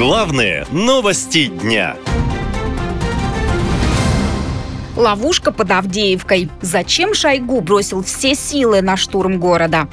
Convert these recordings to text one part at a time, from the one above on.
Главные новости дня. Ловушка под Авдеевкой. Зачем Шойгу бросил все силы на штурм города?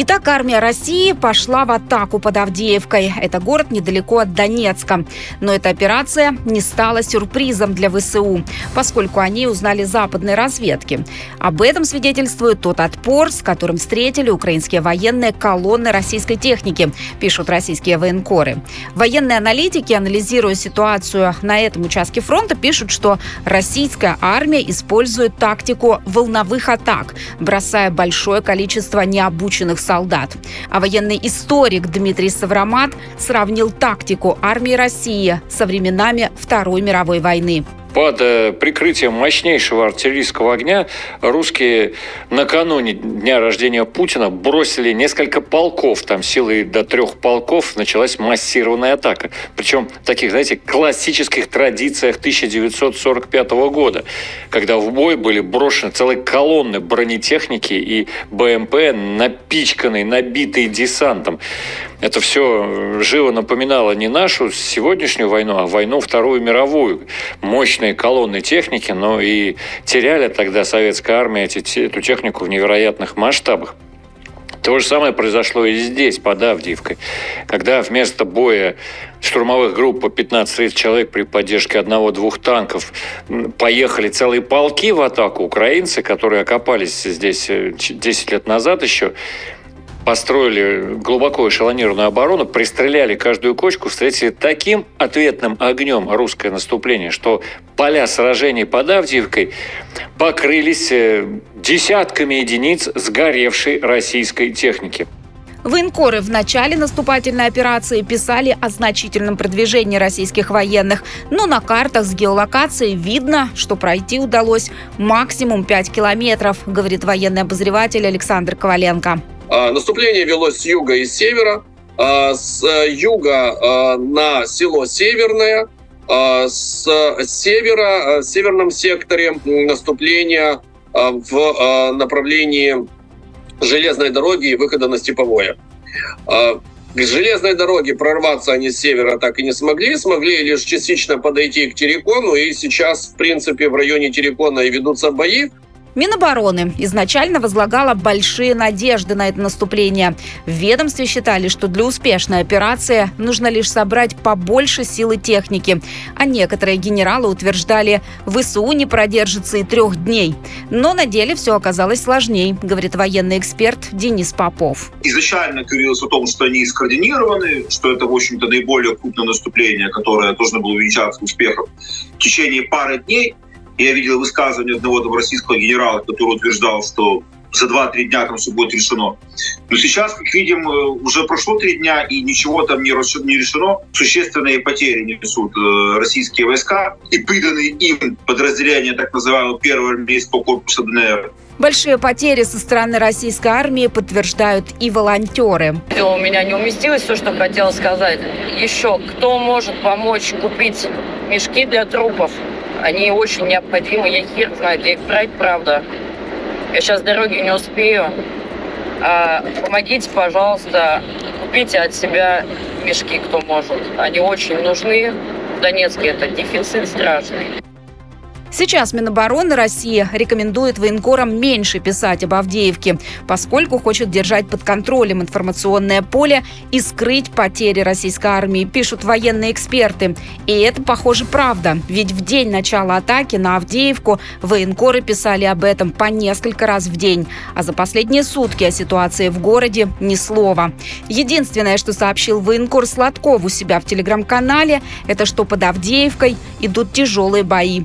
Итак, армия России пошла в атаку под Авдеевкой. Это город недалеко от Донецка. Но эта операция не стала сюрпризом для ВСУ, поскольку они узнали западной разведки. Об этом свидетельствует тот отпор, с которым встретили украинские военные колонны российской техники, пишут российские военкоры. Военные аналитики, анализируя ситуацию на этом участке фронта, пишут, что российская армия использует тактику волновых атак, бросая большое количество необученных солдат. А военный историк Дмитрий Саврамат сравнил тактику армии России со временами Второй мировой войны. Под э, прикрытием мощнейшего артиллерийского огня русские накануне дня рождения Путина бросили несколько полков, там силой до трех полков началась массированная атака. Причем в таких, знаете, классических традициях 1945 года, когда в бой были брошены целые колонны бронетехники и БМП, напичканные, набитые десантом. Это все живо напоминало не нашу сегодняшнюю войну, а войну Вторую мировую. Мощные колонны техники, но и теряли тогда советская армия эти, эту технику в невероятных масштабах. То же самое произошло и здесь, под Авдиевкой, когда вместо боя штурмовых групп по 15 человек при поддержке одного-двух танков поехали целые полки в атаку. Украинцы, которые окопались здесь 10 лет назад еще, построили глубоко эшелонированную оборону, пристреляли каждую кочку, встретили таким ответным огнем русское наступление, что поля сражений под Авдиевкой покрылись э, десятками единиц сгоревшей российской техники. Военкоры в начале наступательной операции писали о значительном продвижении российских военных, но на картах с геолокацией видно, что пройти удалось максимум 5 километров, говорит военный обозреватель Александр Коваленко. А, наступление велось с юга и с севера. А, с юга а, на село Северное, с севера, в северном секторе наступление в направлении железной дороги и выхода на Степовое. К железной дороге прорваться они с севера так и не смогли, смогли лишь частично подойти к Терекону, и сейчас, в принципе, в районе Терекона и ведутся бои. Минобороны изначально возлагала большие надежды на это наступление. В ведомстве считали, что для успешной операции нужно лишь собрать побольше силы техники. А некоторые генералы утверждали, ВСУ не продержится и трех дней. Но на деле все оказалось сложнее, говорит военный эксперт Денис Попов. Изначально говорилось о том, что они скоординированы, что это, в общем-то, наиболее крупное наступление, которое должно было увенчаться успехом в течение пары дней. Я видел высказывание одного там, российского генерала, который утверждал, что за 2-3 дня там все будет решено. Но сейчас, как видим, э, уже прошло три дня, и ничего там не решено. Существенные потери несут э, российские войска и приданные им подразделения так называемого первого армейского корпуса ДНР. Большие потери со стороны российской армии подтверждают и волонтеры. У меня не уместилось все, что хотела сказать. Еще, кто может помочь купить мешки для трупов? Они очень необходимы. Я хер знаю, где их брать, правда. Я сейчас дороги не успею. А, помогите, пожалуйста, купите от себя мешки, кто может. Они очень нужны. В Донецке это дефицит страшный. Сейчас Минобороны России рекомендует военкорам меньше писать об Авдеевке, поскольку хочет держать под контролем информационное поле и скрыть потери российской армии, пишут военные эксперты. И это, похоже, правда, ведь в день начала атаки на Авдеевку военкоры писали об этом по несколько раз в день, а за последние сутки о ситуации в городе ни слова. Единственное, что сообщил военкор Сладков у себя в телеграм-канале, это что под Авдеевкой идут тяжелые бои.